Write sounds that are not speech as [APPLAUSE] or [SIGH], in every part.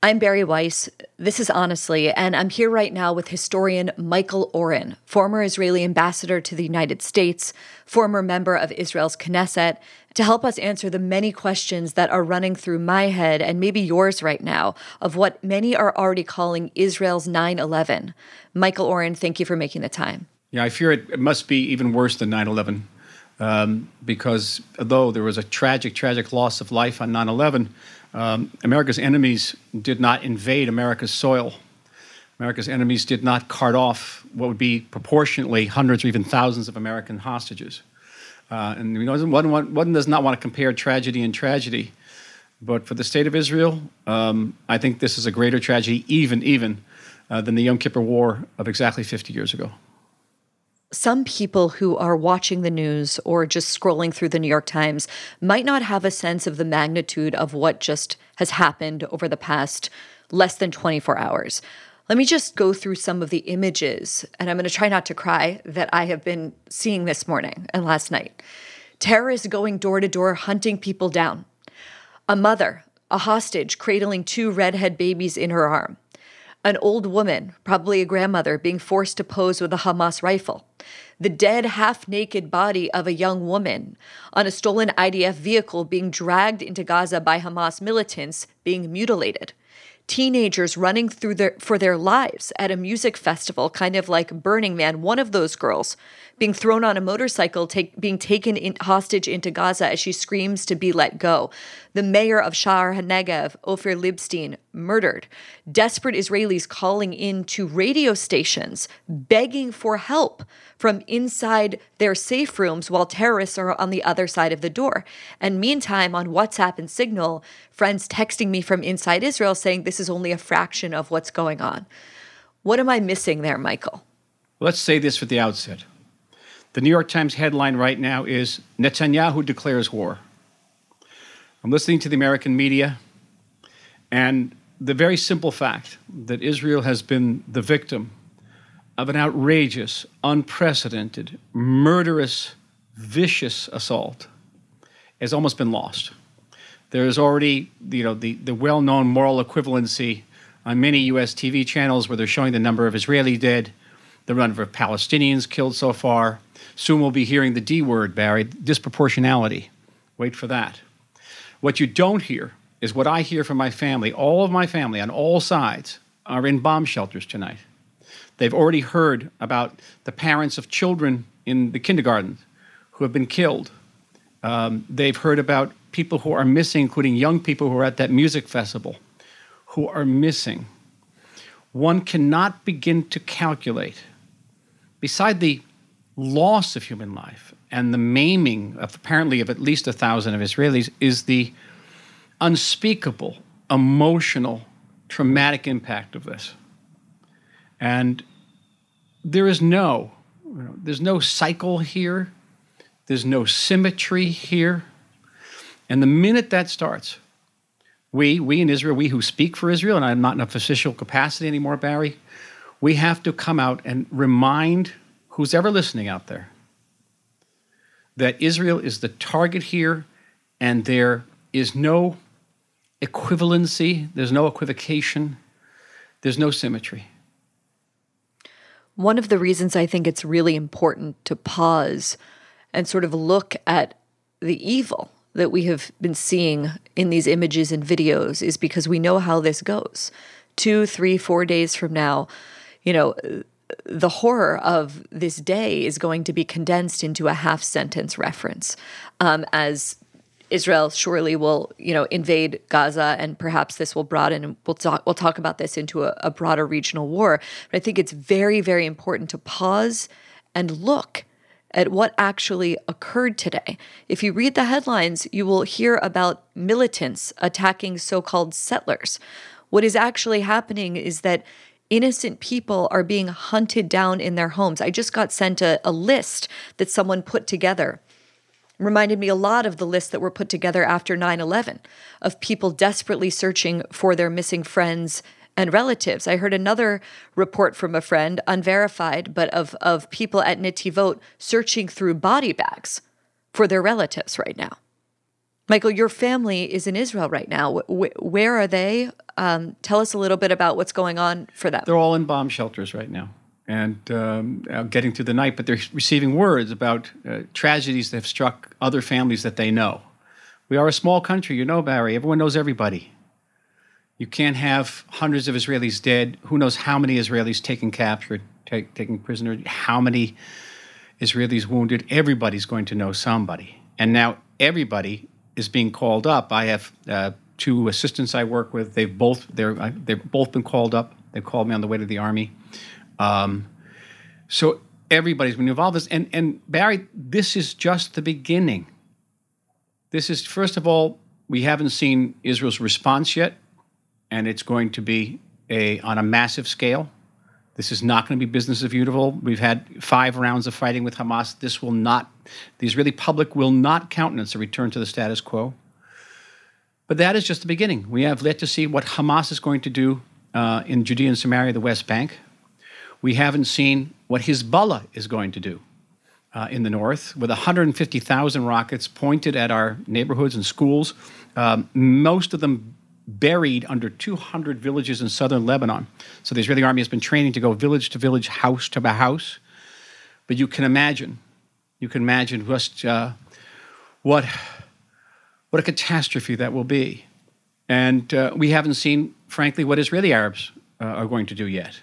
I'm Bari Weiss. This is Honestly, and I'm here right now with historian Michael Oren, former Israeli ambassador to the United States, former member of Israel's Knesset, to help us answer the many questions that are running through my head and maybe yours right now of what many are already calling Israel's 9 11. Michael Oren, thank you for making the time. Yeah, I fear it, it must be even worse than 9 11 um, because although there was a tragic, tragic loss of life on 9 11, um, America's enemies did not invade America's soil. America's enemies did not cart off what would be proportionately hundreds or even thousands of American hostages. Uh, and you know, one, one, one, does not want to compare tragedy and tragedy, but for the state of Israel, um, I think this is a greater tragedy, even even uh, than the Yom Kippur War of exactly 50 years ago some people who are watching the news or just scrolling through the New York Times might not have a sense of the magnitude of what just has happened over the past less than 24 hours. Let me just go through some of the images, and I'm going to try not to cry, that I have been seeing this morning and last night. Terrorists going door to door hunting people down. A mother, a hostage, cradling two redhead babies in her arm an old woman, probably a grandmother, being forced to pose with a Hamas rifle, the dead, half naked body of a young woman on a stolen IDF vehicle being dragged into Gaza by Hamas militants being mutilated. Teenagers running through their, for their lives at a music festival, kind of like Burning Man. One of those girls being thrown on a motorcycle, take, being taken in, hostage into Gaza as she screams to be let go. The mayor of Sha'ar HaNegev, Ofir Libstein, murdered. Desperate Israelis calling in to radio stations, begging for help from inside their safe rooms while terrorists are on the other side of the door. And meantime, on WhatsApp and Signal, friends texting me from inside Israel saying this is only a fraction of what's going on. What am I missing there, Michael? Let's say this at the outset. The New York Times headline right now is Netanyahu declares war. I'm listening to the American media, and the very simple fact that Israel has been the victim of an outrageous, unprecedented, murderous, vicious assault has almost been lost. There is already, you know, the, the well-known moral equivalency on many U.S. TV channels where they're showing the number of Israeli dead, the number of Palestinians killed so far, Soon we'll be hearing the D word, Bari, disproportionality. Wait for that. What you don't hear is what I hear from my family. All of my family on all sides are in bomb shelters tonight. They've already heard about the parents of children in the kindergarten who have been killed. Um, they've heard about people who are missing, including young people who are at that music festival, who are missing. One cannot begin to calculate, beside the loss of human life and the maiming of apparently of at least a thousand of Israelis is the unspeakable, emotional, traumatic impact of this. And there is no, you know, there's no cycle here. There's no symmetry here. And the minute that starts, we, we in Israel, we who speak for Israel, and I'm not in a official capacity anymore, Bari, we have to come out and remind who's ever listening out there, that Israel is the target here and there is no equivalency, there's no equivocation, there's no symmetry. One of the reasons I think it's really important to pause and sort of look at the evil that we have been seeing in these images and videos is because we know how this goes. Two, three, four days from now, you know, the horror of this day is going to be condensed into a half sentence reference um, as Israel surely will, you know, invade Gaza, and perhaps this will broaden. We'll talk. We'll talk about this into a, a broader regional war. But I think it's very, very important to pause and look at what actually occurred today. If you read the headlines, you will hear about militants attacking so-called settlers. What is actually happening is that innocent people are being hunted down in their homes. I just got sent a, a list that someone put together. Reminded me a lot of the lists that were put together after 9 11 of people desperately searching for their missing friends and relatives. I heard another report from a friend, unverified, but of, of people at Netivot searching through body bags for their relatives right now. Michael, your family is in Israel right now. where are they? Um, tell us a little bit about what's going on for them. They're all in bomb shelters right now and um, getting through the night, but they're receiving words about uh, tragedies that have struck other families that they know. We are a small country, you know, Bari. Everyone knows everybody. You can't have hundreds of Israelis dead. Who knows how many Israelis taken captured, take, taken prisoner, how many Israelis wounded. Everybody's going to know somebody. And now everybody is being called up. I have uh, two assistants I work with. They've both they're they've both been called up. They called me on the way to the army. Um, so everybody's been involved. This and and Bari, this is just the beginning. This is first of all, we haven't seen Israel's response yet, and it's going to be a on a massive scale. This is not going to be business as usual. We've had five rounds of fighting with Hamas. This will not, the Israeli public will not countenance a return to the status quo. But that is just the beginning. We have yet to see what Hamas is going to do uh, in Judea and Samaria, the West Bank. We haven't seen what Hezbollah is going to do uh, in the north with 150,000 rockets pointed at our neighborhoods and schools, um, most of them buried under 200 villages in southern Lebanon. So the Israeli army has been training to go village to village, house to house. But you can imagine, you can imagine just uh, what, what a catastrophe that will be. And uh, we haven't seen, frankly, what Israeli Arabs uh, are going to do yet.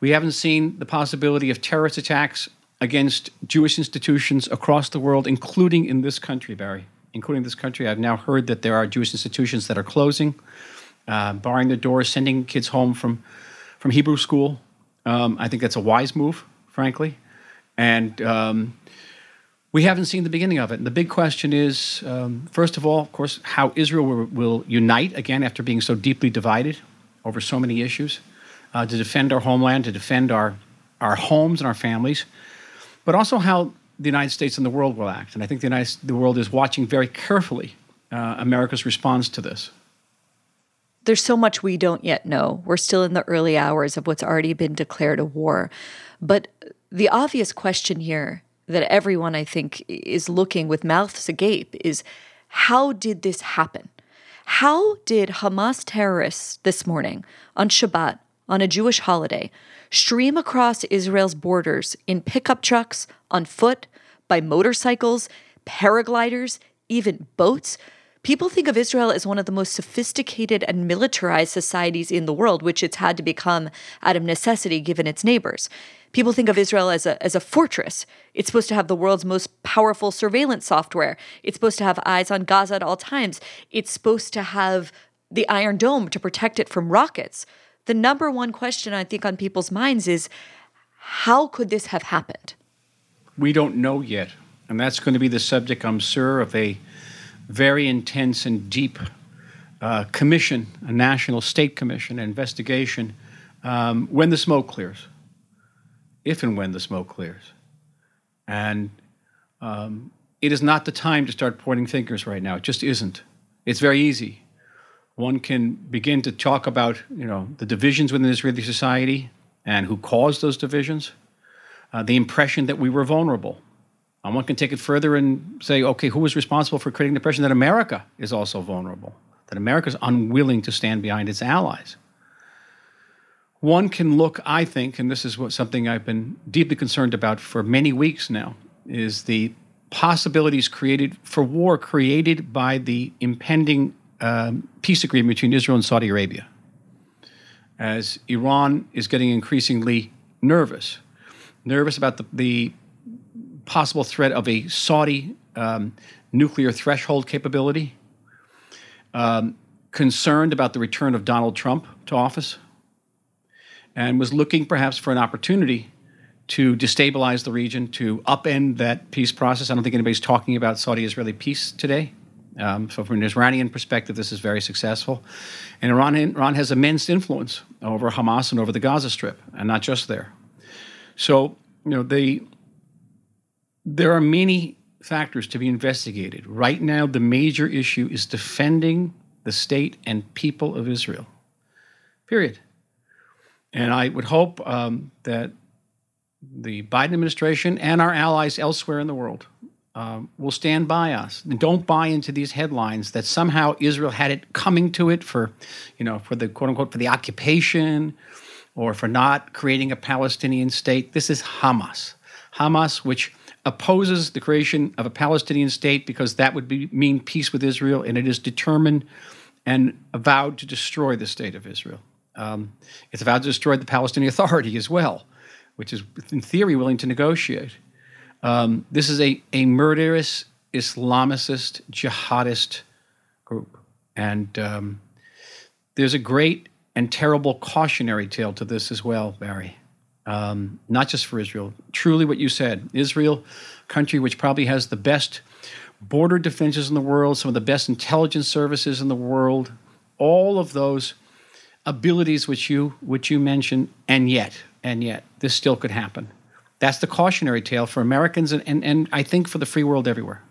We haven't seen the possibility of terrorist attacks against Jewish institutions across the world, including in this country, Bari. Including this country. I've now heard that there are Jewish institutions that are closing, uh, barring their doors, sending kids home from, from Hebrew school. Um, I think that's a wise move, frankly. And um, we haven't seen the beginning of it. And the big question is, um, first of all, of course, how Israel will, will, unite again after being so deeply divided over so many issues uh, to defend our homeland, to defend our, our homes and our families, but also how the United States and the world will act. And I think the, United, the world is watching very carefully uh, America's response to this. There's so much we don't yet know. We're still in the early hours of what's already been declared a war. But the obvious question here that everyone, I think, is looking with mouths agape is how did this happen? How did Hamas terrorists this morning on Shabbat on a Jewish holiday stream across Israel's borders in pickup trucks, on foot, by motorcycles, paragliders, even boats. People think of Israel as one of the most sophisticated and militarized societies in the world, which it's had to become out of necessity given its neighbors. People think of Israel as a, as a fortress. It's supposed to have the world's most powerful surveillance software. It's supposed to have eyes on Gaza at all times. It's supposed to have the Iron Dome to protect it from rockets the number one question I think on people's minds is how could this have happened? We don't know yet. And that's going to be the subject, I'm sure, of a very intense and deep uh, commission, a national state commission, investigation, um, when the smoke clears, if and when the smoke clears. And um, it is not the time to start pointing fingers right now. It just isn't. It's very easy one can begin to talk about you know the divisions within Israeli society and who caused those divisions, uh, the impression that we were vulnerable. And one can take it further and say, okay, who was responsible for creating the impression that America is also vulnerable, that America is unwilling to stand behind its allies? One can look, I think, and this is what, something I've been deeply concerned about for many weeks now, is the possibilities created for war created by the impending um, peace agreement between Israel and Saudi Arabia. As Iran is getting increasingly nervous, nervous about the, the possible threat of a Saudi um, nuclear threshold capability, um, concerned about the return of Donald Trump to office, and was looking perhaps for an opportunity to destabilize the region, to upend that peace process. I don't think anybody's talking about Saudi Israeli peace today. Um, so, from an Iranian perspective, this is very successful. And Iran, Iran has immense influence over Hamas and over the Gaza Strip, and not just there. So, you know, they, there are many factors to be investigated. Right now, the major issue is defending the state and people of Israel. Period. And I would hope um, that the Biden administration and our allies elsewhere in the world um, will stand by us. And don't buy into these headlines that somehow Israel had it coming to it for, you know, for the quote unquote for the occupation or for not creating a Palestinian state. This is Hamas. Hamas, which opposes the creation of a Palestinian state because that would be, mean peace with Israel, and it is determined and vowed to destroy the state of Israel. Um, it's vowed to destroy the Palestinian [LAUGHS] Authority as well, which is, in theory, willing to negotiate. Um, this is a, a murderous Islamicist jihadist group. And um, there's a great and terrible cautionary tale to this as well, Bari. Um, not just for Israel. Truly, what you said Israel, country which probably has the best border defenses in the world, some of the best intelligence services in the world, all of those abilities which you which you mentioned, and yet, and yet, this still could happen. That's the cautionary tale for Americans and, and, and I think for the free world everywhere.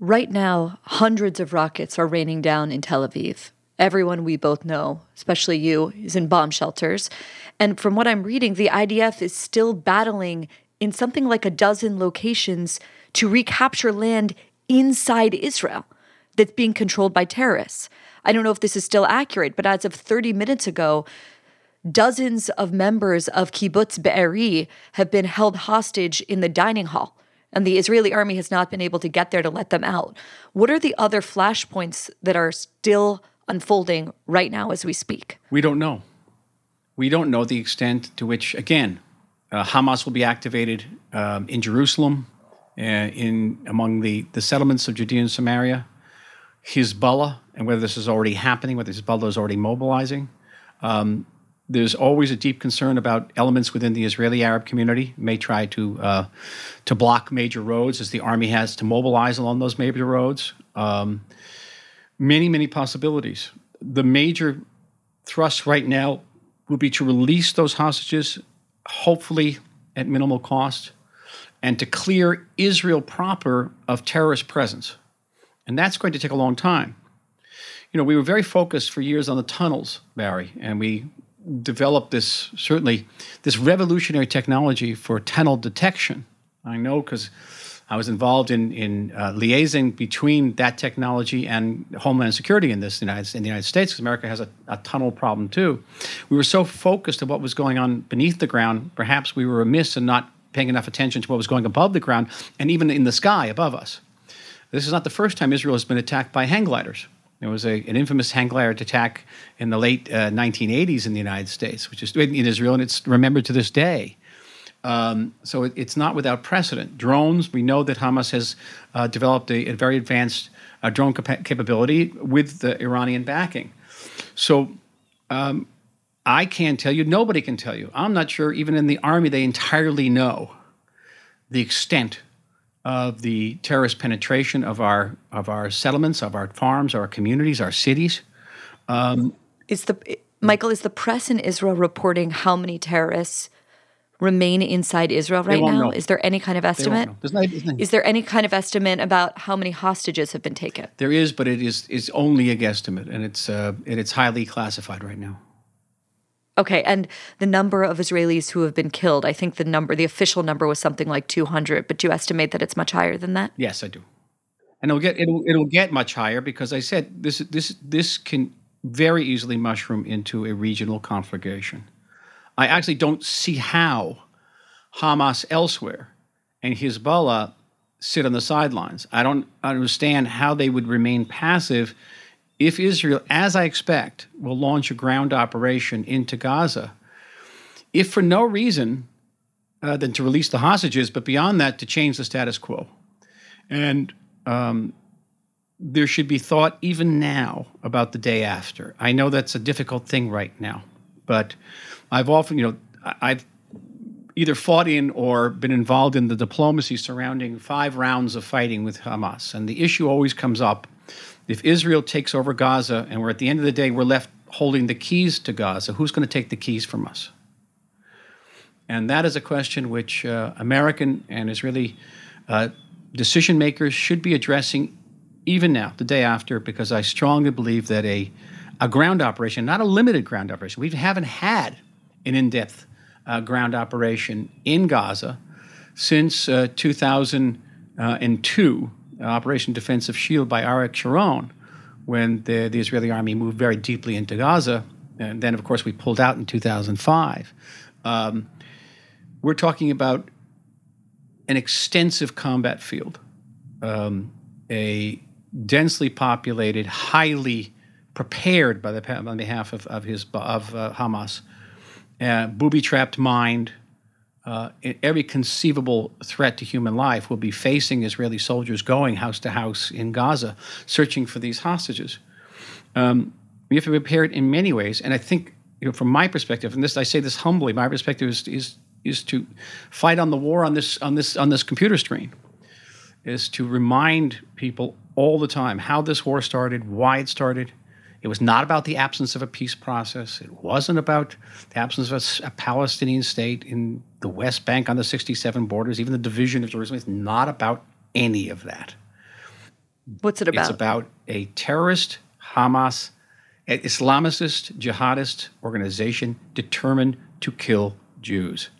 Right now, hundreds of rockets are raining down in Tel Aviv. Everyone we both know, especially you, is in bomb shelters. And from what I'm reading, the IDF is still battling in something like a dozen locations to recapture land inside Israel that's being controlled by terrorists. I don't know if this is still accurate, but as of 30 minutes ago, Dozens of members of Kibbutz Be'eri have been held hostage in the dining hall, and the Israeli army has not been able to get there to let them out. What are the other flashpoints that are still unfolding right now as we speak? We don't know. We don't know the extent to which, again, uh, Hamas will be activated um, in Jerusalem, uh, in among the, the settlements of Judea and Samaria, Hezbollah, and whether this is already happening, whether Hezbollah is already mobilizing. Um, there's always a deep concern about elements within the Israeli Arab community may try to uh, to block major roads, as the army has to mobilize along those major roads. Um, many, many possibilities. The major thrust right now will be to release those hostages, hopefully at minimal cost, and to clear Israel proper of terrorist presence. And that's going to take a long time. You know, we were very focused for years on the tunnels, Bari, and we developed this certainly this revolutionary technology for tunnel detection. I know because I was involved in in uh, liaising between that technology and Homeland Security in this United in the United States because America has a, a, tunnel problem too. We were so focused on what was going on beneath the ground, perhaps we were remiss in not paying enough attention to what was going above the ground and even in the sky above us. This is not the first time Israel has been attacked by hang gliders. There was a, an infamous hang glider attack in the late uh, 1980s in the United States, which is in Israel, and it's remembered to this day. Um, so it, it's not without precedent. Drones, we know that Hamas has uh, developed a, a, very advanced uh, drone capa- capability with the Iranian backing. So um, I can't tell you, nobody can tell you. I'm not sure, even in the army, they entirely know the extent of the terrorist penetration of our of our settlements, of our farms, our communities, our cities. Um, is the Michael is the press in Israel reporting how many terrorists remain inside Israel right now? Know. Is there any kind of estimate? There's not, there's not, is there any kind of estimate about how many hostages have been taken? There is, but it is is only a guesstimate, and it's uh, and it's highly classified right now. Okay, and the number of Israelis who have been killed, I think the number, the official number was something like 200, but do you estimate that it's much higher than that? Yes, I do. And it'll get it'll it'll get much higher because I said this this this can very easily mushroom into a regional conflagration. I actually don't see how Hamas elsewhere and Hezbollah sit on the sidelines. I don't understand how they would remain passive if Israel, as I expect, will launch a ground operation into Gaza, if for no reason uh, than to release the hostages, but beyond that, to change the status quo. And um, there should be thought even now about the day after. I know that's a difficult thing right now, but I've often, you know, I've either fought in or been involved in the diplomacy surrounding five rounds of fighting with Hamas. And the issue always comes up if Israel takes over Gaza and we're at the end of the day, we're left holding the keys to Gaza, who's going to take the keys from us? And that is a question which uh, American and Israeli uh, decision makers should be addressing even now, the day after, because I strongly believe that a, a ground operation, not a limited ground operation, we haven't had an in depth uh, ground operation in Gaza since uh, 2002 uh, Operation Defensive Shield by Arik Sharon, when the, the Israeli army moved very deeply into Gaza. And then, of course, we pulled out in 2005. Um, we're talking about an extensive combat field, um, a densely populated, highly prepared by the on behalf of, of his of uh, Hamas, uh, booby-trapped mined. Uh, every conceivable threat to human life will be facing Israeli soldiers going house to house in Gaza, searching for these hostages. Um, we have to be prepared in many ways, and I think, you know, from my perspective, and this I say this humbly, my perspective is is is to fight on the war on this on this on this computer screen is to remind people all the time how this war started, why it started. It was not about the absence of a peace process. It wasn't about the absence of a, a Palestinian state in the West Bank on the 67 borders, even the division of Jerusalem. It's not about any of that. What's it about? It's about a terrorist Hamas, Islamist, jihadist organization determined to kill Jews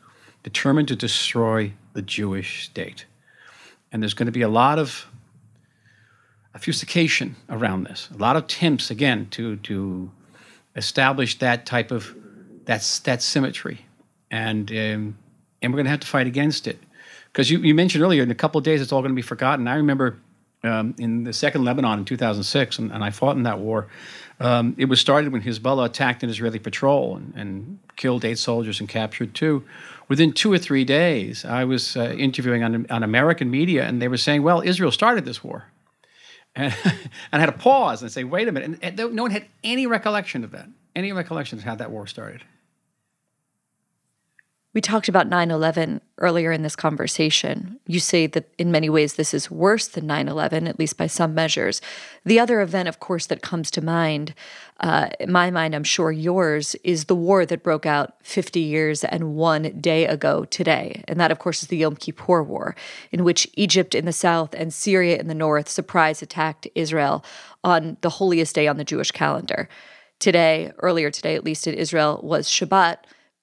determined to destroy the Jewish state. And there's going to be a lot of obfuscation around this, a lot of attempts, again, to, to establish that type of that's, that symmetry. And, um, and we're going to have to fight against it. Because you, you mentioned earlier, in a couple of days, it's all going to be forgotten. I remember um, in the Second Lebanon in 2006, and, and I fought in that war. Um, it was started when Hezbollah attacked an Israeli patrol and, and, killed eight soldiers and captured two. Within two or three days, I was uh, interviewing on, on American media, and they were saying, "Well, Israel started this war," and, [LAUGHS] I had to pause and say, "Wait a minute!" And no one had any recollection of that, any recollection of how that war started. We talked about 9 11 earlier in this conversation. You say that in many ways this is worse than 9 11, at least by some measures. The other event, of course, that comes to mind, uh, my mind, I'm sure yours, is the war that broke out 50 years and one day ago today. And that, of course, is the Yom Kippur War, in which Egypt in the south and Syria in the north surprise attacked Israel on the holiest day on the Jewish calendar. Today, earlier today, at least in Israel, was Shabbat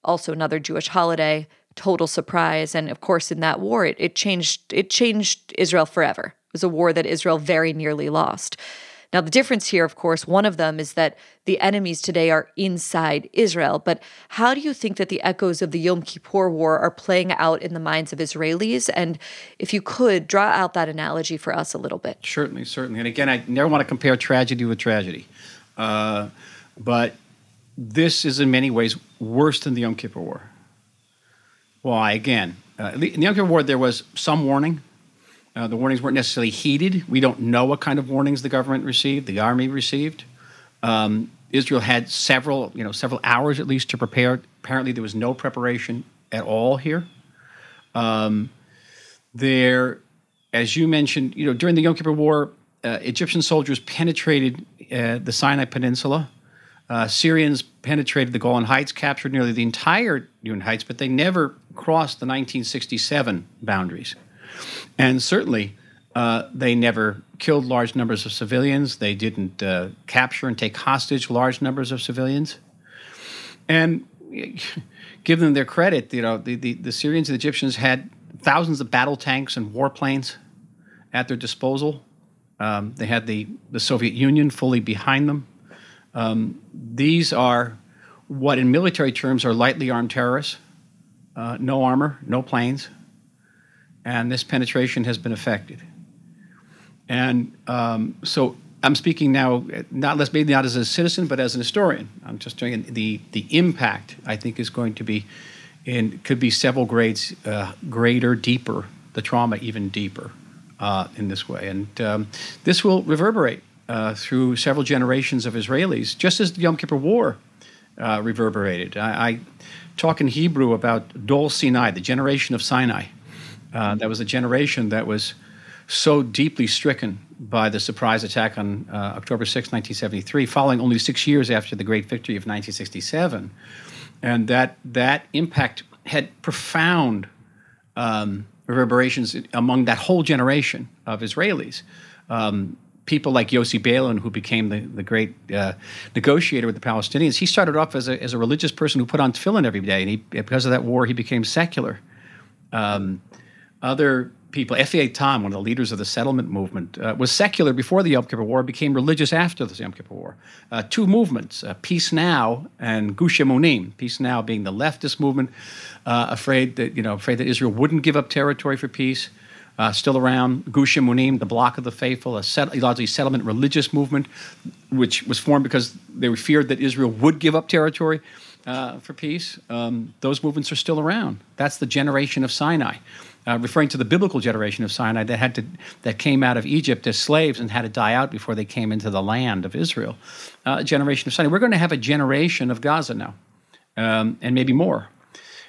also another Jewish holiday, total surprise. And of course, in that war, it, it changed it changed Israel forever. It was a war that Israel very nearly lost. Now, the difference here, of course, one of them is that the enemies today are inside Israel. But how do you think that the echoes of the Yom Kippur War are playing out in the minds of Israelis? And if you could draw out that analogy for us a little bit. Certainly, certainly. And again, I never want to compare tragedy with tragedy. Uh, but this is in many ways worse than the Yom Kippur War. Why? Again, uh, in the Yom Kippur War, there was some warning. Uh, the warnings weren't necessarily heeded. We don't know what kind of warnings the government received, the army received. Um, Israel had several, you know, several hours at least to prepare. Apparently, there was no preparation at all here. Um, there, as you mentioned, you know, during the Yom Kippur War, uh, Egyptian soldiers penetrated uh, the Sinai Peninsula uh, Syrians penetrated the Golan Heights, captured nearly the entire Golan Heights, but they never crossed the 1967 boundaries. And certainly, uh, they never killed large numbers of civilians. They didn't uh, capture and take hostage large numbers of civilians. And [LAUGHS] give them their credit, you know, the, the, the Syrians and Egyptians had thousands of battle tanks and warplanes at their disposal. Um, they had the, the Soviet Union fully behind them. Um, these are what, in military terms, are lightly armed terrorists. Uh, no armor, no planes, and this penetration has been affected. And um, so I'm speaking now, not less maybe not as a citizen, but as an historian. I'm just doing the the impact. I think is going to be, in could be several grades uh, greater, deeper. The trauma even deeper uh, in this way, and um, this will reverberate uh, through several generations of Israelis, just as the Yom Kippur War uh, reverberated. I, I, talk in Hebrew about Dor Sinai, the generation of Sinai. Uh, that was a generation that was so deeply stricken by the surprise attack on uh, October 6, 1973, following only six years after the great victory of 1967. And that, that impact had profound um, reverberations among that whole generation of Israelis. Um, people like Yossi Beilin, who became the, the great uh, negotiator with the Palestinians, he started off as a, as a religious person who put on tefillin every day. And he, because of that war, he became secular. Um, other people, Effi Eitam, one of the leaders of the settlement movement, uh, was secular before the Yom Kippur War, became religious after the Yom Kippur War. Uh, two movements, uh, Peace Now and Gush Emunim. Peace Now being the leftist movement, uh, afraid that you know, afraid that Israel wouldn't give up territory for peace. Uh, still around, Gush Emunim, the Bloc of the Faithful, a largely settlement religious movement, which was formed because they feared that Israel would give up territory uh, for peace. Um, those movements are still around. That's the generation of Sinai uh, referring to the biblical generation of Sinai that had to that came out of Egypt as slaves and had to die out before they came into the land of Israel. Uh, generation of Sinai. We're going to have a generation of Gaza now, um, and maybe more.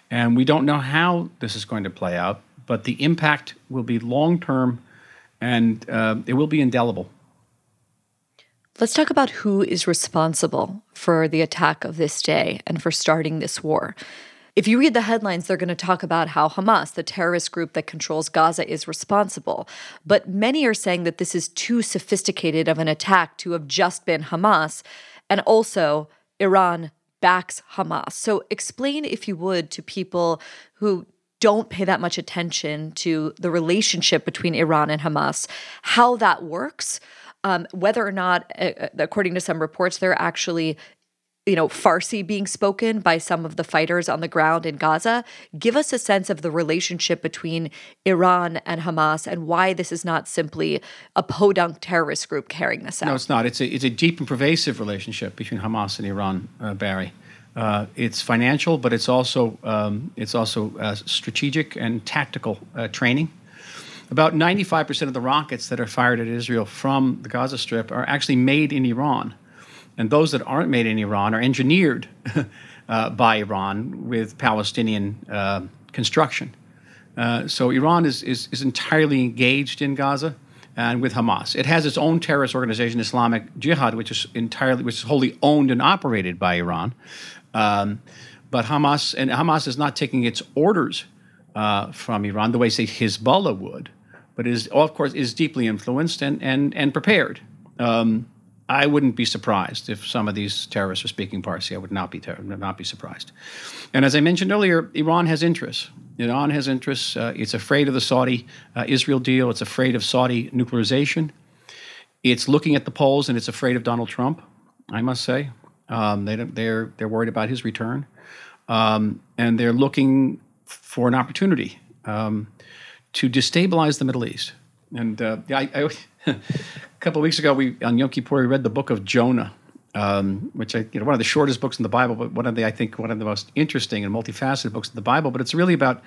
And we don't know how this is going to play out, but the impact will be long term, and uh, it will be indelible. Let's talk about who is responsible for the attack of this day and for starting this war. If you read the headlines, they're going to talk about how Hamas, the terrorist group that controls Gaza, is responsible. But many are saying that this is too sophisticated of an attack to have just been Hamas. And also, Iran backs Hamas. So, explain, if you would, to people who don't pay that much attention to the relationship between Iran and Hamas, how that works. Um, whether or not, uh, according to some reports, they're actually you know, Farsi being spoken by some of the fighters on the ground in Gaza. Give us a sense of the relationship between Iran and Hamas and why this is not simply a podunk terrorist group carrying this out. No, it's not. It's a, it's a deep and pervasive relationship between Hamas and Iran, uh, Bari. Uh, it's financial, but it's also um, it's also uh, strategic and tactical uh, training. About 95% of the rockets that are fired at Israel from the Gaza Strip are actually made in Iran. And those that aren't made in Iran are engineered [LAUGHS] uh, by Iran with Palestinian uh, construction. Uh, so Iran is, is, is, entirely engaged in Gaza and with Hamas. It has its own terrorist organization, Islamic Jihad, which is entirely, which is wholly owned and operated by Iran. Um, but Hamas and Hamas is not taking its orders uh, from Iran the way, say, Hezbollah would, but is, of course, is deeply influenced and and and prepared. Um, I wouldn't be surprised if some of these terrorists are speaking Parsi. I would not be ter- not be surprised. And as I mentioned earlier, Iran has interests. Iran has interests. Uh, it's afraid of the Saudi uh, Israel deal. It's afraid of Saudi nuclearization. It's looking at the polls and it's afraid of Donald Trump. I must say, um, they they're they're worried about his return, um, and they're looking for an opportunity um, to destabilize the Middle East. And uh, I, I [LAUGHS] a couple of weeks ago, we on Yom Kippur we read the book of Jonah, um, which I, you know, one of the shortest books in the Bible, but one of the I think one of the most interesting and multifaceted books in the Bible. But it's really about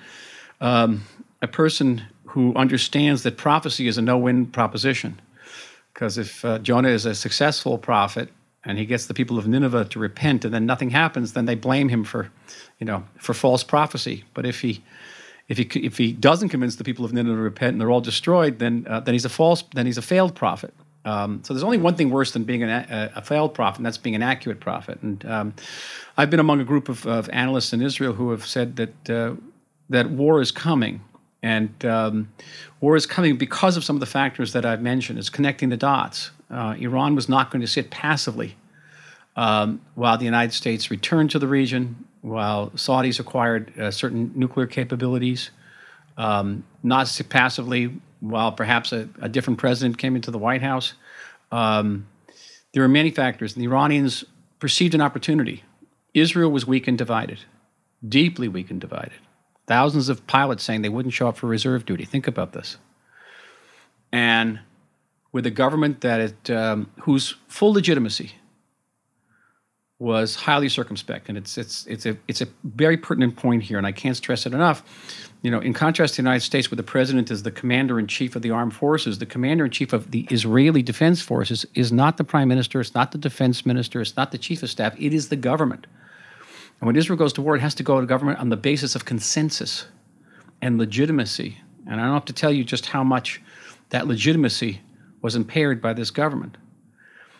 um, a person who understands that prophecy is a no-win proposition. Because if uh, Jonah is a successful prophet and he gets the people of Nineveh to repent, and then nothing happens, then they blame him for, you know, for false prophecy. But if he if he if he doesn't convince the people of Nineveh to repent and they're all destroyed, then uh, then he's a false, then he's a failed prophet. Um, so there's only one thing worse than being an, a, a, failed prophet, and that's being an accurate prophet. And um, I've been among a group of, of, analysts in Israel who have said that uh, that war is coming, and um, war is coming because of some of the factors that I've mentioned. It's connecting the dots. Uh, Iran was not going to sit passively um, while the United States returned to the region while Saudis acquired uh, certain nuclear capabilities, um, not passively, while perhaps a, a, different president came into the White House. Um, there are many factors, and the Iranians perceived an opportunity. Israel was weak and divided, deeply weak and divided. Thousands of pilots saying they wouldn't show up for reserve duty. Think about this. And with a government that it, um, whose full legitimacy was highly circumspect, and it's it's it's a it's a very pertinent point here, and I can't stress it enough. You know, in contrast to the United States, where the president is the commander in chief of the armed forces, the commander in chief of the Israeli Defense Forces is not the prime minister, it's not the defense minister, it's not the chief of staff, it is the government. And when Israel goes to war, it has to go to government on the basis of consensus and legitimacy. And I don't have to tell you just how much that legitimacy was impaired by this government.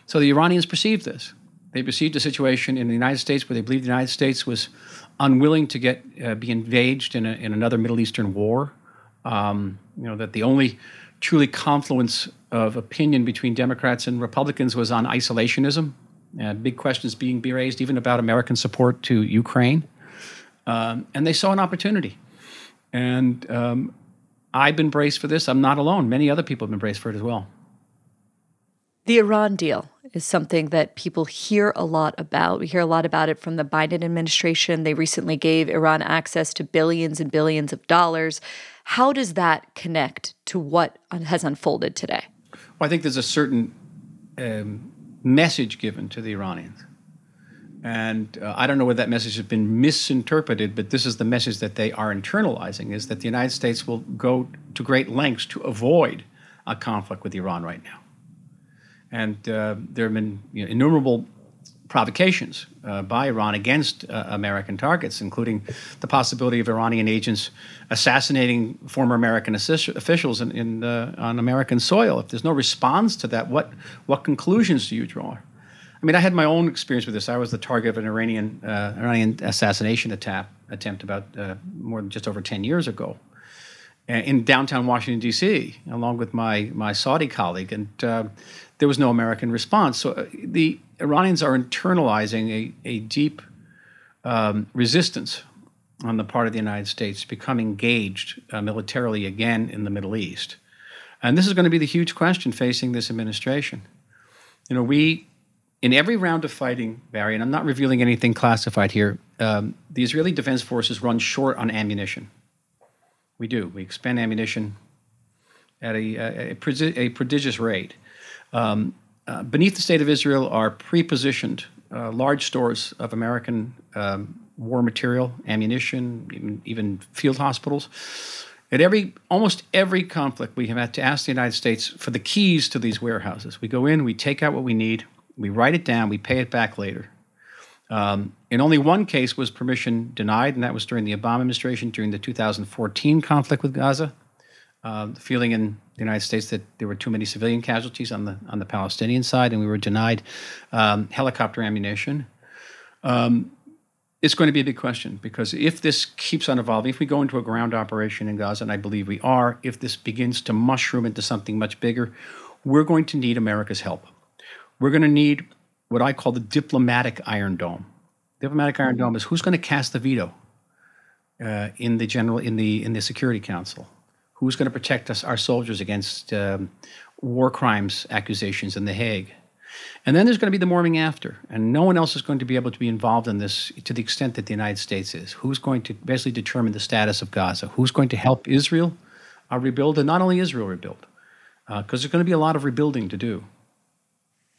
So the Iranians perceived this. They perceived a situation in the United States where they believed the United States was unwilling to get uh, be engaged in, a, in another Middle Eastern war. Um, you know that the only truly confluence of opinion between Democrats and Republicans was on isolationism. Uh, big questions being raised even about American support to Ukraine, um, and they saw an opportunity. And um, I've been braced for this. I'm not alone. Many other people have been braced for it as well. The Iran deal is something that people hear a lot about. We hear a lot about it from the Biden administration. They recently gave Iran access to billions and billions of dollars. How does that connect to what has unfolded today? Well, I think there's a certain um, message given to the Iranians. And uh, I don't know whether that message has been misinterpreted, but this is the message that they are internalizing is that the United States will go to great lengths to avoid a conflict with Iran right now. And uh, there have been you know, innumerable provocations uh, by Iran against uh, American targets, including the possibility of Iranian agents assassinating former American officials in, in uh, on American soil. If there's no response to that, what what conclusions do you draw? I mean, I had my own experience with this. I was the target of an Iranian uh, Iranian assassination attack attempt about uh, more than just over ten years ago uh, in downtown Washington D.C. along with my my Saudi colleague, and there was no American response. So the Iranians are internalizing a, a deep um, resistance on the part of the United States to become engaged uh, militarily again in the Middle East. And this is going to be the huge question facing this administration. You know, we, in every round of fighting, Bari, and I'm not revealing anything classified here, um, the Israeli Defense Forces run short on ammunition. We do. We expend ammunition at a, a, a prodigious rate. Um, uh, beneath the state of Israel are pre-positioned uh, large stores of American um, war material, ammunition, even, even, field hospitals. At every almost every conflict, we have had to ask the United States for the keys to these warehouses. We go in, we take out what we need, we write it down, we pay it back later. Um, in only one case was permission denied, and that was during the Obama administration during the 2014 conflict with Gaza. Uh, the feeling in the United States that there were too many civilian casualties on the on the Palestinian side, and we were denied um, helicopter ammunition. Um, it's going to be a big question because if this keeps on evolving, if we go into a ground operation in Gaza, and I believe we are, if this begins to mushroom into something much bigger, we're going to need America's help. We're going to need what I call the diplomatic Iron Dome. Diplomatic Iron Dome is who's going to cast the veto uh, in the general in the in the Security Council Who's going to protect us, our soldiers, against um, war crimes accusations in The Hague? And then there's going to be the morning after, and no one else is going to be able to be involved in this to the extent that the United States is. Who's going to basically determine the status of Gaza? Who's going to help Israel uh, rebuild, and not only Israel rebuild, because uh, there's going to be a lot of rebuilding to do.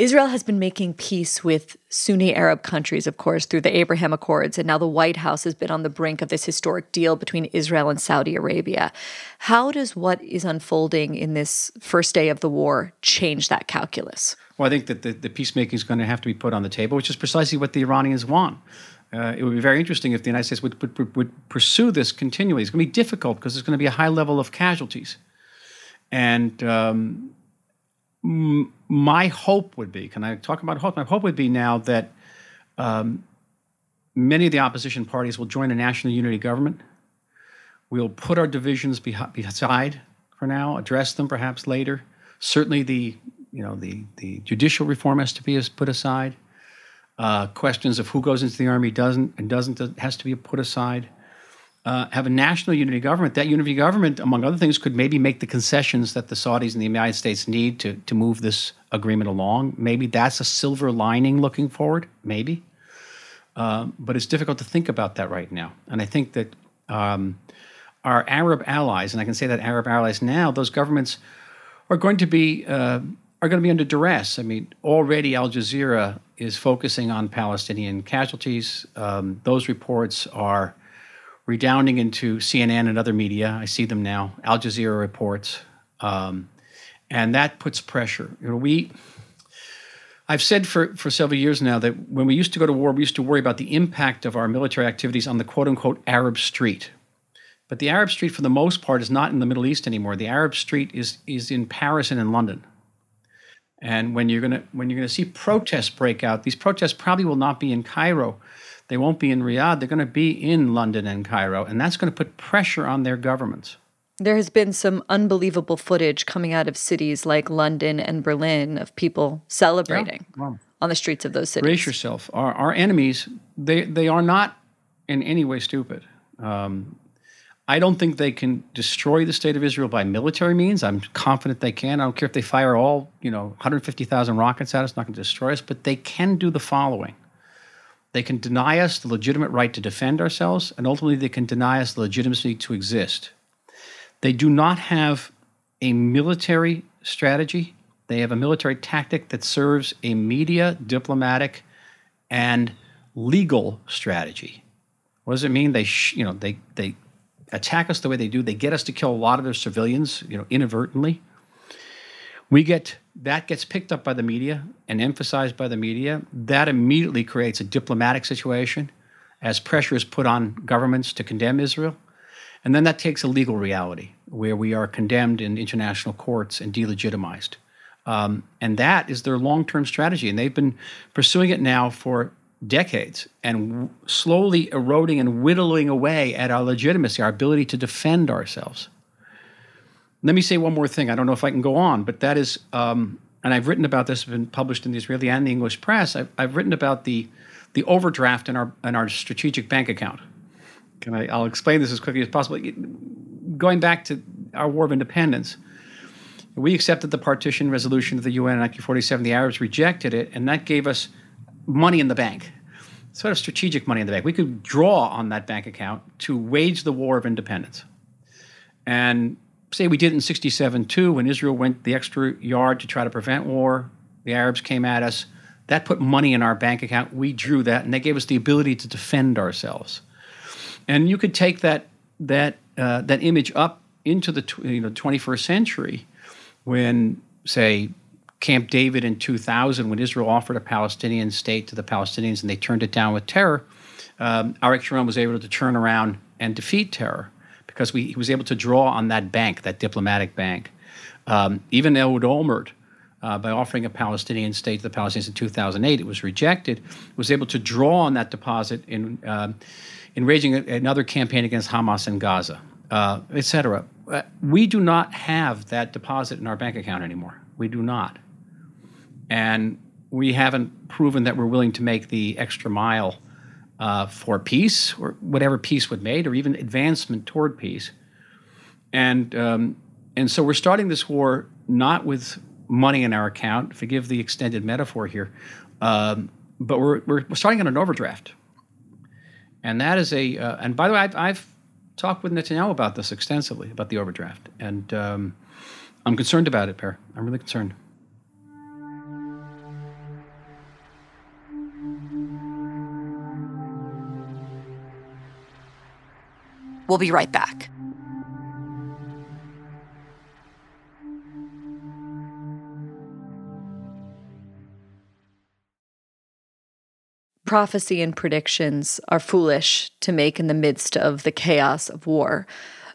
Israel has been making peace with Sunni Arab countries, of course, through the Abraham Accords, and now the White House has been on the brink of this historic deal between Israel and Saudi Arabia. How does what is unfolding in this first day of the war change that calculus? Well, I think that the, the peacemaking is going to have to be put on the table, which is precisely what the Iranians want. Uh, it would be very interesting if the United States would, would, would pursue this continually. It's going to be difficult because there's going to be a high level of casualties. And um, my hope would be can I talk about hope? My hope would be now that um, many of the opposition parties will join a national unity government. We'll put our divisions beside for now, address them perhaps later. Certainly, the you know the the judicial reform has to be put aside. Uh, questions of who goes into the army doesn't and doesn't has to be put aside uh, have a national unity government. That unity government, among other things, could maybe make the concessions that the Saudis and the United States need to, to move this agreement along. Maybe that's a silver lining looking forward, maybe. Uh, but it's difficult to think about that right now. And I think that um, our Arab allies, and I can say that Arab allies now, those governments are going to be uh, are going to be under duress. I mean, already Al Jazeera is focusing on Palestinian casualties. Um, those reports are redounding into CNN and other media. I see them now. Al Jazeera reports, um, and that puts pressure. You know, we. I've said for, for several years now that when we used to go to war, we used to worry about the impact of our military activities on the quote unquote Arab street. But the Arab street, for the most part, is not in the Middle East anymore. The Arab street is, is in Paris and in London. And when you're to when you're to see protests break out, these protests probably will not be in Cairo they won't be in Riyadh. They're going to be in London and Cairo, and that's going to put pressure on their governments. There has been some unbelievable footage coming out of cities like London and Berlin of people celebrating yeah, on the streets of those cities. Brace yourself. Our, our enemies, they, they are not in any way stupid. Um, I don't think they can destroy the state of Israel by military means. I'm confident they can. I don't care if they fire all, you know, 150,000 rockets at us, not going to destroy us, but they can do the following. They can deny us the legitimate right to defend ourselves, and ultimately they can deny us the legitimacy to exist. They do not have a military strategy. They have a military tactic that serves a media, diplomatic, and legal strategy. What does it mean? They, sh- you know, they they attack us the way they do. They get us to kill a lot of their civilians, you know, inadvertently. We get that gets picked up by the media and emphasized by the media. That immediately creates a diplomatic situation as pressure is put on governments to condemn Israel. And then that takes a legal reality where we are condemned in international courts and delegitimized. Um, and that is their long term strategy. And they've been pursuing it now for decades and w- slowly eroding and whittling away at our legitimacy, our ability to defend ourselves. Let me say one more thing. I don't know if I can go on, but that is, um, and I've written about this, it's been published in the Israeli and the English press. I've, I've written about the the overdraft in our in our strategic bank account. Can I? I'll explain this as quickly as possible. Going back to our War of Independence, we accepted the partition resolution of the UN in 1947. The Arabs rejected it, and that gave us money in the bank, sort of strategic money in the bank. We could draw on that bank account to wage the war of independence. And say we did it in 67 too, when Israel went the extra yard to try to prevent war, the Arabs came at us. That put money in our bank account. We drew that, and they gave us the ability to defend ourselves. And you could take that that uh, that image up into the tw- you know 21st century, when say Camp David in 2000, when Israel offered a Palestinian state to the Palestinians and they turned it down with terror, um, Arik Sharon was able to turn around and defeat terror because we, he was able to draw on that bank, that diplomatic bank. Um, even Ehud Olmert, uh, by offering a Palestinian state to the Palestinians in 2008, it was rejected, was able to draw on that deposit in, uh, in raging another campaign against Hamas in Gaza, uh, etc. Uh, we do not have that deposit in our bank account anymore. We do not and we haven't proven that we're willing to make the extra mile uh, for peace or whatever peace would made or even advancement toward peace. And um, and so we're starting this war not with money in our account. Forgive the extended metaphor here, um, but we're, we're starting on an overdraft. And that is a uh, and by the way, I've, I've, talked with Netanyahu about this extensively about the overdraft, and um, I'm concerned about it, Per. I'm really concerned. We'll be right back. Prophecy and predictions are foolish to make in the midst of the chaos of war.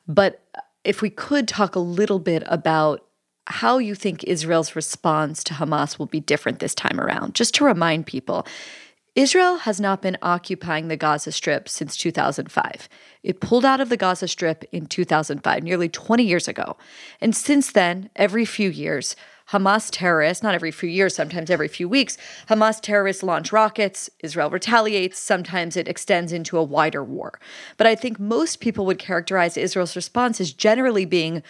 But if we could talk a little bit about how you think Israel's response to Hamas will be different this time around, just to remind people, Israel has not been occupying the Gaza Strip since 2005. It pulled out of the Gaza Strip in 2005, nearly 20 years ago. And since then, every few years, Hamas terrorists, not every few years, sometimes every few weeks, Hamas terrorists launch rockets, Israel retaliates, sometimes it extends into a wider war. But I think most people would characterize Israel's response as generally being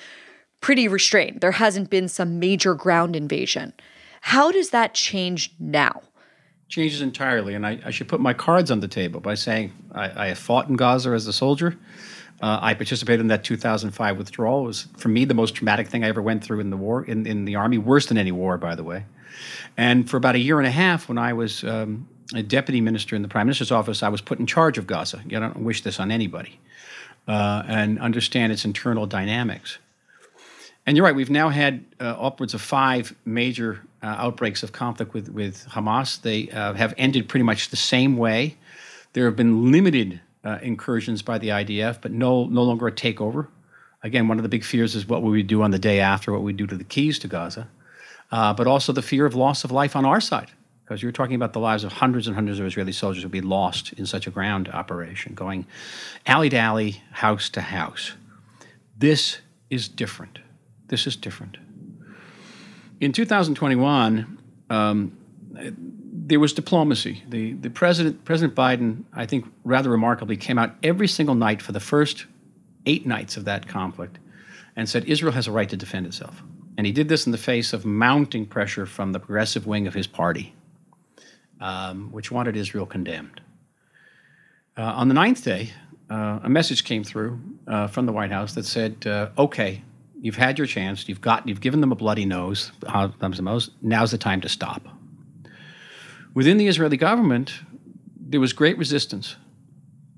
pretty restrained. There hasn't been some major ground invasion. How does that change now? Changes entirely. And I, I, should put my cards on the table by saying I, I have fought in Gaza as a soldier. Uh, I participated in that 2005 withdrawal. It was, for me, the most traumatic thing I ever went through in the war, in, in the army, worse than any war, by the way. And for about a year and a half, when I was um, a deputy minister in the prime minister's office, I was put in charge of Gaza. I don't wish this on anybody, uh, and understand its internal dynamics. And you're right, we've now had uh, upwards of five major uh, outbreaks of conflict with, with Hamas. They uh, have ended pretty much the same way. There have been limited uh, incursions by the IDF, but no, no longer a takeover. Again, one of the big fears is what will we do on the day after, what we do to the keys to Gaza, uh, but also the fear of loss of life on our side, because you're talking about the lives of hundreds and hundreds of Israeli soldiers who will be lost in such a ground operation, going alley to alley, house to house. This is different. This is different. In 2021, um, there was diplomacy. The, the president, President Biden, I think rather remarkably, came out every single night for the first eight nights of that conflict and said Israel has a right to defend itself. And he did this in the face of mounting pressure from the progressive wing of his party, um, which wanted Israel condemned. Uh, on the ninth day, uh, a message came through uh, from the White House that said, uh, "Okay, you've had your chance. You've got, you've given them a bloody nose. Now's the time to stop." Within the Israeli government, there was great resistance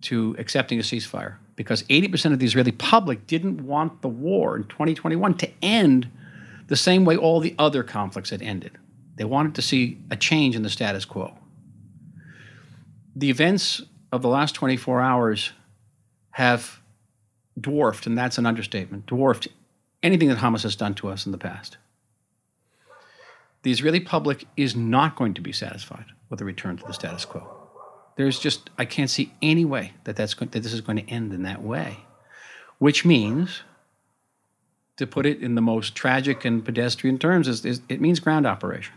to accepting a ceasefire because 80% of the Israeli public didn't want the war in 2021 to end the same way all the other conflicts had ended. They wanted to see a change in the status quo. The events of the last 24 hours have dwarfed, and that's an understatement, dwarfed anything that Hamas has done to us in the past. The Israeli public is not going to be satisfied with a return to the status quo. There's just, I can't see any way that, that's going, that this is going to end in that way, which means, to put it in the most tragic and pedestrian terms, is, is it means ground operation.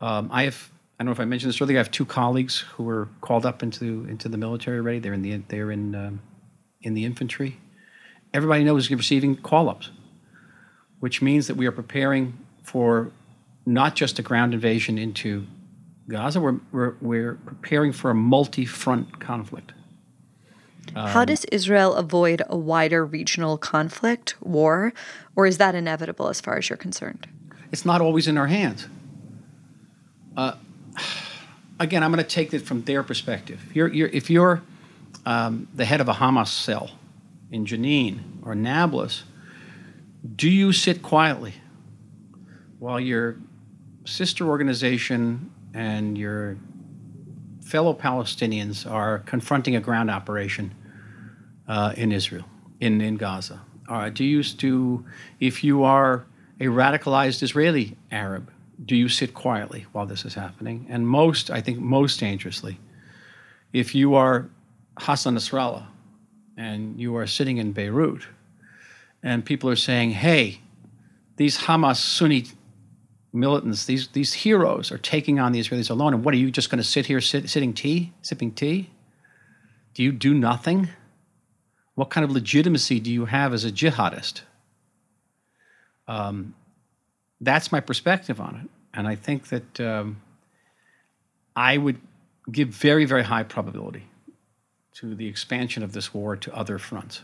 Um, I have I don't know if I mentioned this earlier. I have two colleagues who were called up into into the military already. They're in the they're in um, in the infantry. Everybody knows we're receiving call ups, which means that we are preparing for not just a ground invasion into Gaza. We're we're, we're preparing for a multi front conflict. Um, How does Israel avoid a wider regional conflict, war, or is that inevitable as far as you're concerned? It's not always in our hands. Uh, again, I'm going to take it from their perspective. If you're, you're if you're um, the head of a Hamas cell in Jenin or Nablus, do you sit quietly while your sister organization and your fellow Palestinians are confronting a ground operation uh, in Israel, in, in Gaza? Uh, do you do if you are a radicalized Israeli Arab, do you sit quietly while this is happening? And most, I think, most dangerously, if you are Hassan Nasrallah and you are sitting in Beirut and people are saying, hey, these Hamas Sunni militants, these, these heroes are taking on the Israelis alone. And what are you just going to sit here sit, sitting tea, sipping tea? Do you do nothing? What kind of legitimacy do you have as a jihadist? Um, that's my perspective on it. And I think that um, I would give very, very high probability to the expansion of this war to other fronts.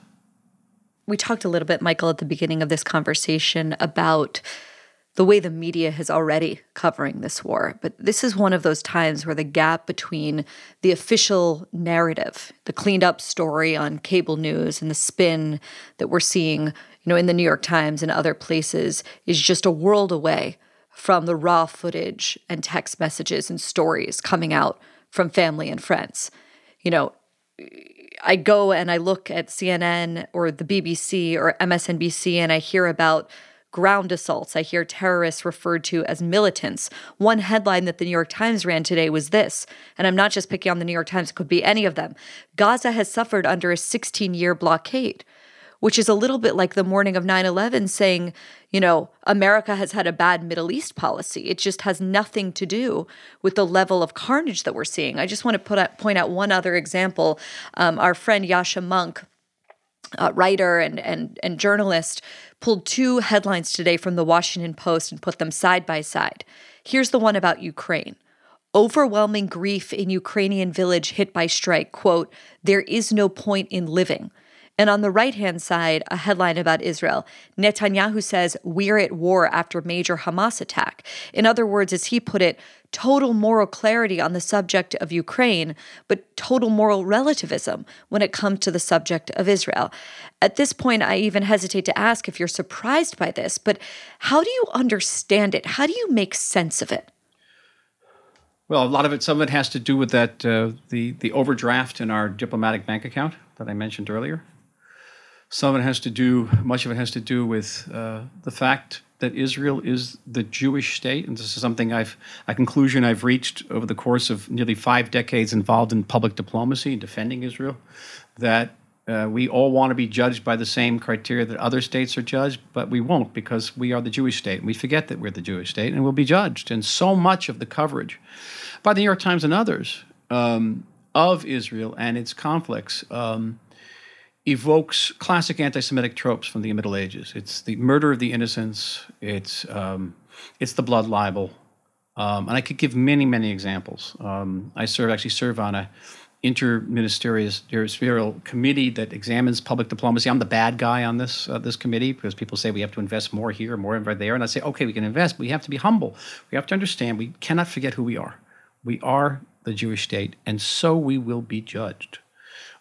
We talked a little bit, Michael, at the beginning of this conversation about the way the media is already covering this war. But this is one of those times where the gap between the official narrative, the cleaned up story on cable news, and the spin that we're seeing you know, in the New York Times and other places is just a world away from the raw footage and text messages and stories coming out from family and friends. You know, I go and I look at CNN or the BBC or MSNBC and I hear about ground assaults. I hear terrorists referred to as militants. One headline that the New York Times ran today was this, and I'm not just picking on the New York Times, it could be any of them. Gaza has suffered under a 16 year blockade which is a little bit like the morning of 9 11 saying, you know, America has had a bad Middle East policy. It just has nothing to do with the level of carnage that we're seeing. I just want to put out, point out one other example. Um, our friend Yascha Mounk, uh, writer and, and, and journalist, pulled two headlines today from the Washington Post and put them side by side. Here's the one about Ukraine overwhelming grief in Ukrainian village hit by strike. Quote, there is no point in living. And on the right hand side, a headline about Israel Netanyahu says, We're at war after major Hamas attack. In other words, as he put it, total moral clarity on the subject of Ukraine, but total moral relativism when it comes to the subject of Israel. At this point, I even hesitate to ask if you're surprised by this, but how do you understand it? How do you make sense of it? Well, a lot of it, some of it has to do with that uh, the the overdraft in our diplomatic bank account that I mentioned earlier. Some of it has to do, much of it has to do with uh, the fact that Israel is the Jewish state, and this is something I've a conclusion I've reached over the course of nearly five decades involved in public diplomacy and defending Israel. That uh, we all want to be judged by the same criteria that other states are judged, but we won't because we are the Jewish state. And we forget that we're the Jewish state, and we'll be judged. And so much of the coverage by the New York Times and others um, of Israel and its conflicts. Um, evokes classic anti-Semitic tropes from the Middle Ages. It's the murder of the innocents. It's um, it's the blood libel, um, and I could give many many examples. Um, I serve actually serve on a interministerial committee that examines public diplomacy. I'm the bad guy on this uh, this committee because people say we have to invest more here, more there, and I say, okay, we can invest, but we have to be humble. We have to understand we cannot forget who we are. We are the Jewish state, and so we will be judged.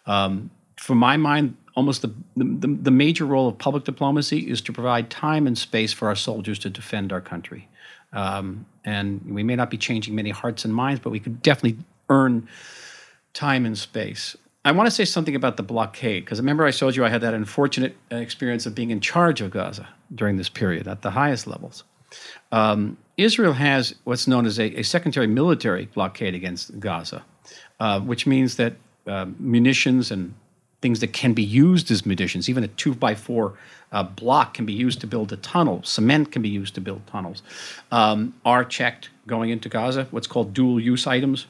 Um, for my mind, almost the, the, the major role of public diplomacy is to provide time and space for our soldiers to defend our country. Um, and we may not be changing many hearts and minds, but we could definitely earn time and space. I want to say something about the blockade because I remember I told you I had that unfortunate uh, experience of being in charge of Gaza during this period at the highest levels. Um, Israel has what's known as a, a secondary military blockade against Gaza, uh, which means that uh, munitions and things that can be used as munitions, even a two by four uh, block can be used to build a tunnel, cement can be used to build tunnels, um, are checked going into Gaza, what's called dual use items.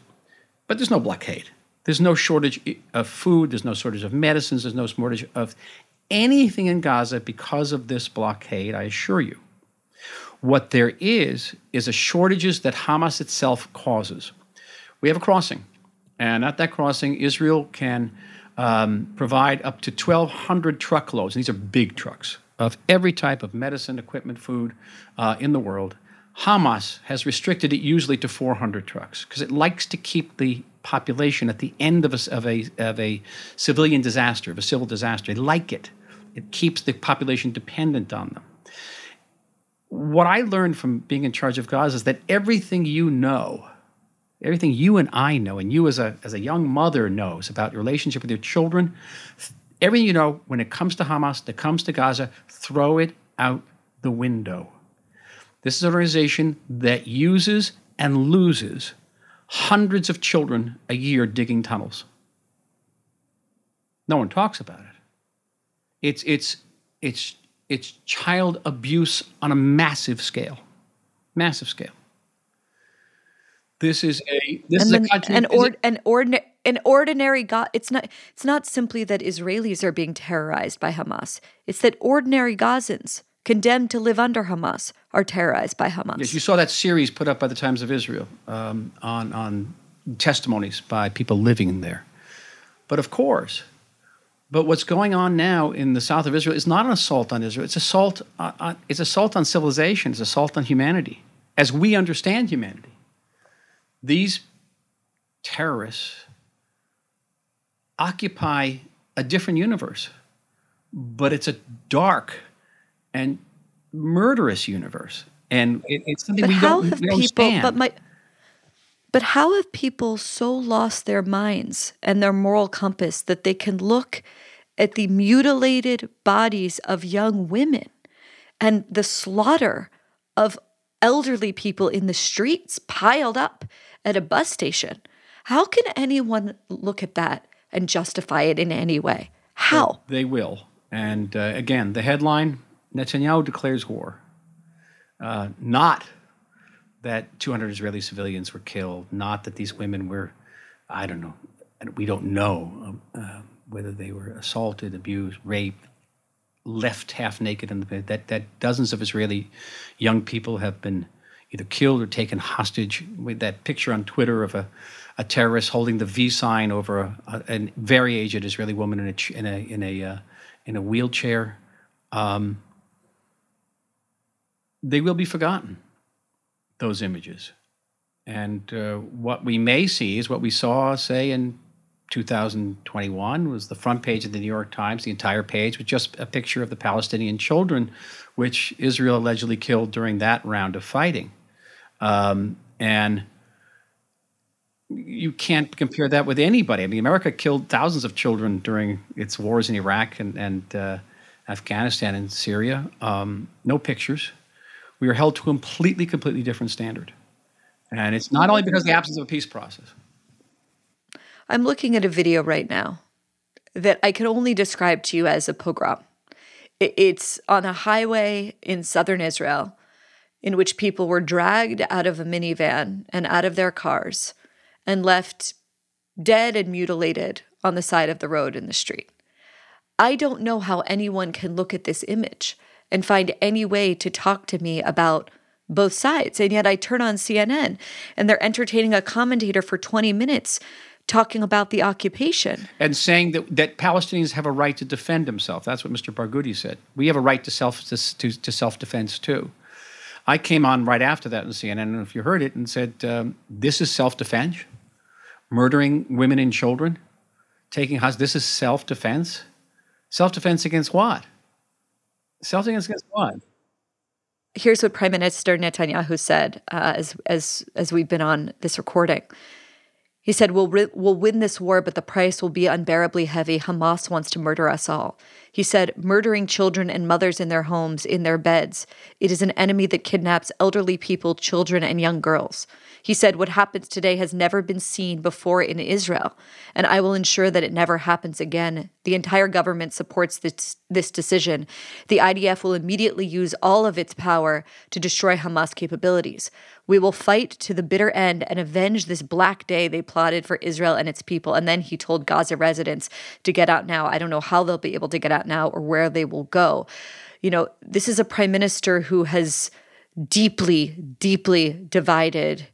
But there's no blockade. There's no shortage of food, there's no shortage of medicines, there's no shortage of anything in Gaza because of this blockade, I assure you. What there is, is a shortages that Hamas itself causes. We have a crossing, and at that crossing, Israel can um, provide up to 1,200 truckloads, these are big trucks, of every type of medicine, equipment, food uh, in the world. Hamas has restricted it usually to 400 trucks because it likes to keep the population at the end of a, of a, of a civilian disaster, of a civil disaster. They like it. It keeps the population dependent on them. What I learned from being in charge of Gaza is that everything you know, everything you and I know, and you as a, as a young mother knows about your relationship with your children, everything you know when it comes to Hamas, that comes to Gaza, throw it out the window. This is an organization that uses and loses hundreds of children a year digging tunnels. No one talks about it. It's, it's, it's, it's child abuse on a massive scale. Massive scale. This is a this and is a country an, or, an ordinary an ordinary God. It's not. It's not simply that Israelis are being terrorized by Hamas. It's that ordinary Gazans condemned to live under Hamas are terrorized by Hamas. Yes, you saw that series put up by the Times of Israel um, on, on testimonies by people living there. But of course, but what's going on now in the south of Israel is not an assault on Israel. It's assault. On, on, it's assault on civilization. It's assault on humanity, as we understand humanity. These terrorists occupy a different universe, but it's a dark and murderous universe. And it, it's something but we how don't, have we don't people, stand. But my, but how have people so lost their minds and their moral compass that they can look at the mutilated bodies of young women and the slaughter of elderly people in the streets piled up at a bus station? How can anyone look at that and justify it in any way? How? They, they will. And uh, again, the headline Netanyahu declares war. Uh, not that 200 Israeli civilians were killed, not that these women were, I don't know, we don't know um, uh, whether they were assaulted, abused, raped, left half naked in the bed. That, that dozens of Israeli young people have been either killed or taken hostage. With that picture on Twitter of a, a terrorist holding the V sign over a, a, a very aged Israeli woman in a, in a, in a, uh, in a wheelchair. Um, they will be forgotten, those images. And uh, what we may see is what we saw, say, in 2021 was the front page of the New York Times, the entire page with just a picture of the Palestinian children, which Israel allegedly killed during that round of fighting. Um, and you can't compare that with anybody. I mean, America killed thousands of children during its wars in Iraq and, and uh, Afghanistan and Syria. Um, no pictures we are held to a completely, completely different standard. And it's not only because of the absence of a peace process. I'm looking at a video right now that I can only describe to you as a pogrom. It's on a highway in southern Israel in which people were dragged out of a minivan and out of their cars and left dead and mutilated on the side of the road in the street. I don't know how anyone can look at this image and find any way to talk to me about both sides. And yet I turn on CNN and they're entertaining a commentator for 20 minutes talking about the occupation. And saying that, that Palestinians have a right to defend themselves. That's what Mr. Barghouti said. We have a right to self to, to self defense too. I came on right after that in CNN, if you heard it, and said, um, "This is self defense, murdering women and children, taking hostages. This is self defense. Self defense against what? Self defense against what?" Here's what Prime Minister Netanyahu said uh, as as as we've been on this recording. He said, we'll, ri- we'll win this war, but the price will be unbearably heavy. Hamas wants to murder us all. He said, murdering children and mothers in their homes, in their beds. It is an enemy that kidnaps elderly people, children, and young girls. He said, What happens today has never been seen before in Israel, and I will ensure that it never happens again. The entire government supports this, this decision. The IDF will immediately use all of its power to destroy Hamas capabilities. We will fight to the bitter end and avenge this black day they plotted for Israel and its people. And then he told Gaza residents to get out now. I don't know how they'll be able to get out now or where they will go. You know, this is a prime minister who has deeply, deeply divided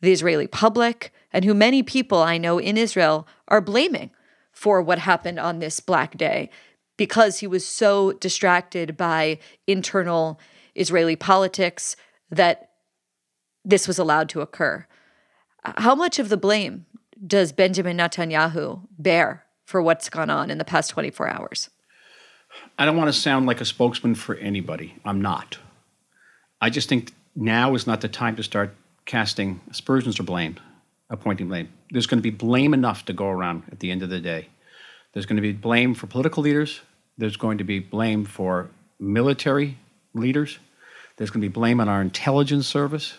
the Israeli public, and who many people I know in Israel are blaming for what happened on this Black Day because he was so distracted by internal Israeli politics that this was allowed to occur. How much of the blame does Benjamin Netanyahu bear for what's gone on in the past 24 hours? I don't want to sound like a spokesman for anybody. I'm not. I just think now is not the time to start casting aspersions or blame, appointing blame. There's going to be blame enough to go around at the end of the day. There's going to be blame for political leaders. There's going to be blame for military leaders. There's going to be blame on our intelligence service.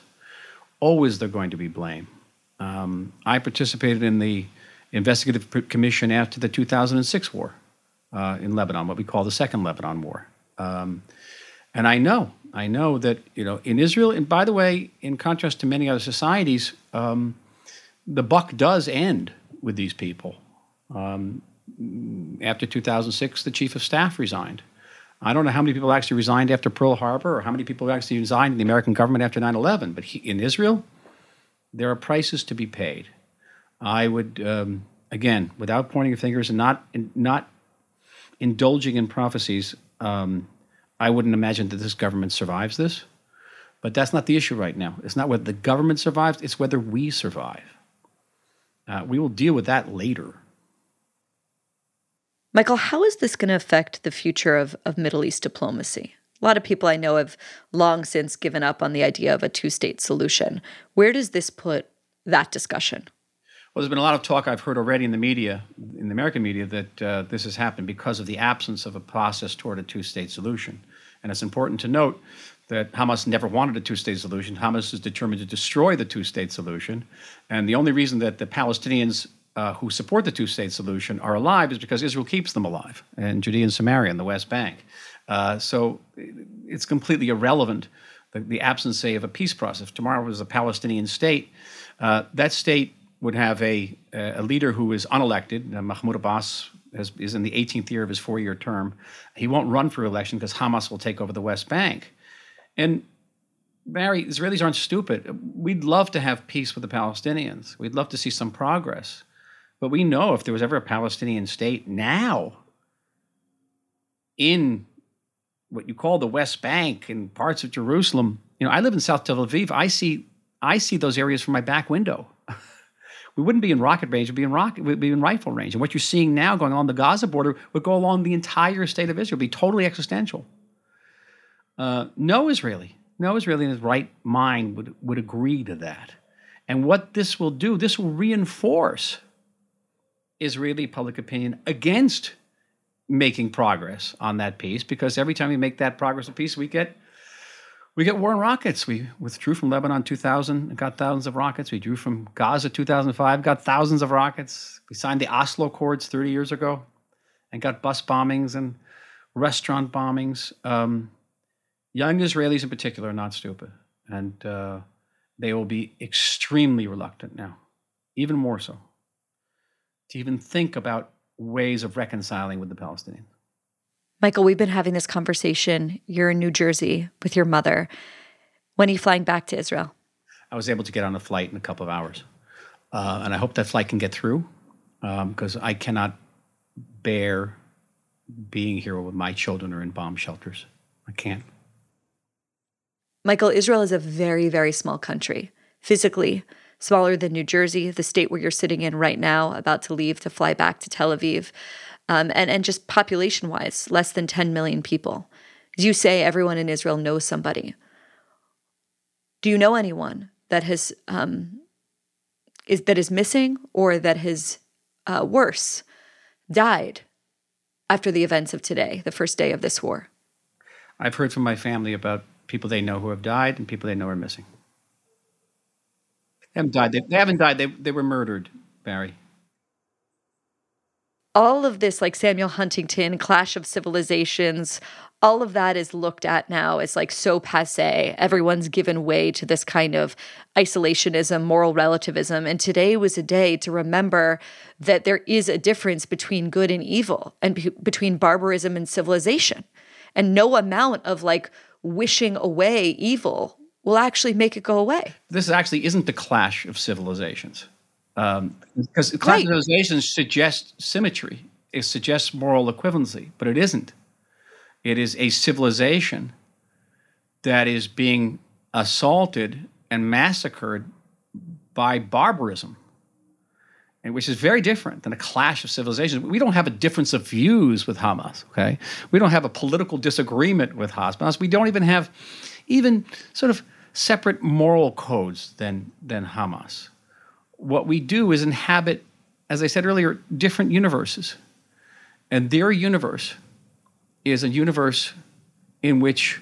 Always there's going to be blame. Um, I participated in the investigative commission after the 2006 war uh, in Lebanon, what we call the Second Lebanon War. Um, and I know I know that you know in Israel, and by the way, in contrast to many other societies, um, the buck does end with these people. Um, after 2006, the chief of staff resigned. I don't know how many people actually resigned after Pearl Harbor or how many people actually resigned in the American government after 9 11, but he, in Israel, there are prices to be paid. I would, um, again, without pointing fingers and not, not indulging in prophecies, um, I wouldn't imagine that this government survives this. But that's not the issue right now. It's not whether the government survives, it's whether we survive. Uh, we will deal with that later. Michael, how is this going to affect the future of, of Middle East diplomacy? A lot of people I know have long since given up on the idea of a two state solution. Where does this put that discussion? Well, there's been a lot of talk I've heard already in the media, in the American media, that uh, this has happened because of the absence of a process toward a two state solution. And it's important to note that Hamas never wanted a two state solution. Hamas is determined to destroy the two state solution. And the only reason that the Palestinians uh, who support the two state solution are alive is because Israel keeps them alive, and Judea and Samaria and the West Bank. Uh, so it's completely irrelevant, the, the, absence, say, of a peace process. If tomorrow was a Palestinian state, uh, that state would have a, a leader who is unelected. Uh, Mahmoud Abbas has, is in the 18th year of his four year term. He won't run for election because Hamas will take over the West Bank. And Bari, Israelis aren't stupid. We'd love to have peace with the Palestinians. We'd love to see some progress. But we know if there was ever a Palestinian state now in what you call the West Bank and parts of Jerusalem, you know, I live in South Tel Aviv. I see I see those areas from my back window [LAUGHS] we wouldn't be in rocket range, we'd be in rocket, we'd be in rifle range. And what you're seeing now going on the Gaza border would go along the entire state of Israel, be totally existential. Uh, no Israeli, no Israeli in his right mind would, would agree to that. And what this will do, this will reinforce Israeli public opinion against making progress on that peace, because every time we make that progress of peace, we get we get war and rockets. We withdrew from Lebanon 2000, and got thousands of rockets. We drew from Gaza 2005, got thousands of rockets. We signed the Oslo Accords 30 years ago and got bus bombings and restaurant bombings. Um, young Israelis in particular are not stupid. And uh, they will be extremely reluctant now, even more so, to even think about ways of reconciling with the Palestinians. Michael, we've been having this conversation. You're in New Jersey with your mother. When are you flying back to Israel? I was able to get on a flight in a couple of hours. Uh, and I hope that flight can get through because um, I cannot bear being here with my children are in bomb shelters. I can't. Michael, Israel is a very, very small country, physically smaller than New Jersey, the state where you're sitting in right now, about to leave to fly back to Tel Aviv. Um, and, and just population wise, less than 10 million people. You say, everyone in Israel knows somebody. Do you know anyone that has um, is that is missing or that has uh, worse died after the events of today, the first day of this war? I've heard from my family about people they know who have died and people they know are missing. They haven't died. They, they haven't died. They, they were murdered, Bari. All of this, like Samuel Huntington, Clash of Civilizations, all of that is looked at now as like so passe. Everyone's given way to this kind of isolationism, moral relativism. And today was a day to remember that there is a difference between good and evil and be- between barbarism and civilization. And no amount of like wishing away evil will actually make it go away. This actually isn't the clash of civilizations. Um, because right. suggests symmetry, it suggests moral equivalency, but it isn't. It is a civilization that is being assaulted and massacred by barbarism, and which is very different than a clash of civilizations. We don't have a difference of views with Hamas. Okay, we don't have a political disagreement with Hamas. We don't even have even sort of separate moral codes than than Hamas. What we do is inhabit, as I said earlier, different universes, and their universe is a universe in which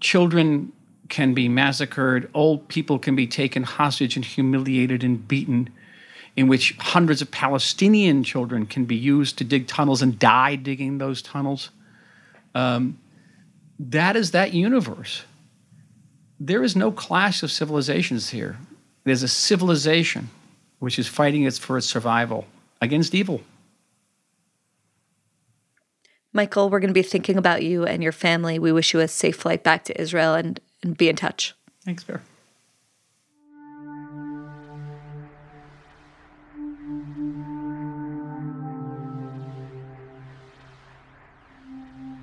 children can be massacred, old people can be taken hostage and humiliated and beaten, in which hundreds of Palestinian children can be used to dig tunnels and die digging those tunnels. Um, that is that universe. There is no clash of civilizations here. There's a civilization which is fighting for its survival against evil. Michael, we're going to be thinking about you and your family. We wish you a safe flight back to Israel and, and be in touch. Thanks, Bear.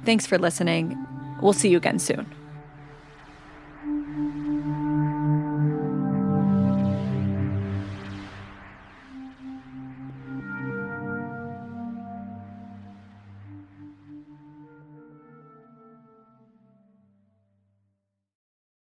Thanks for listening. We'll see you again soon.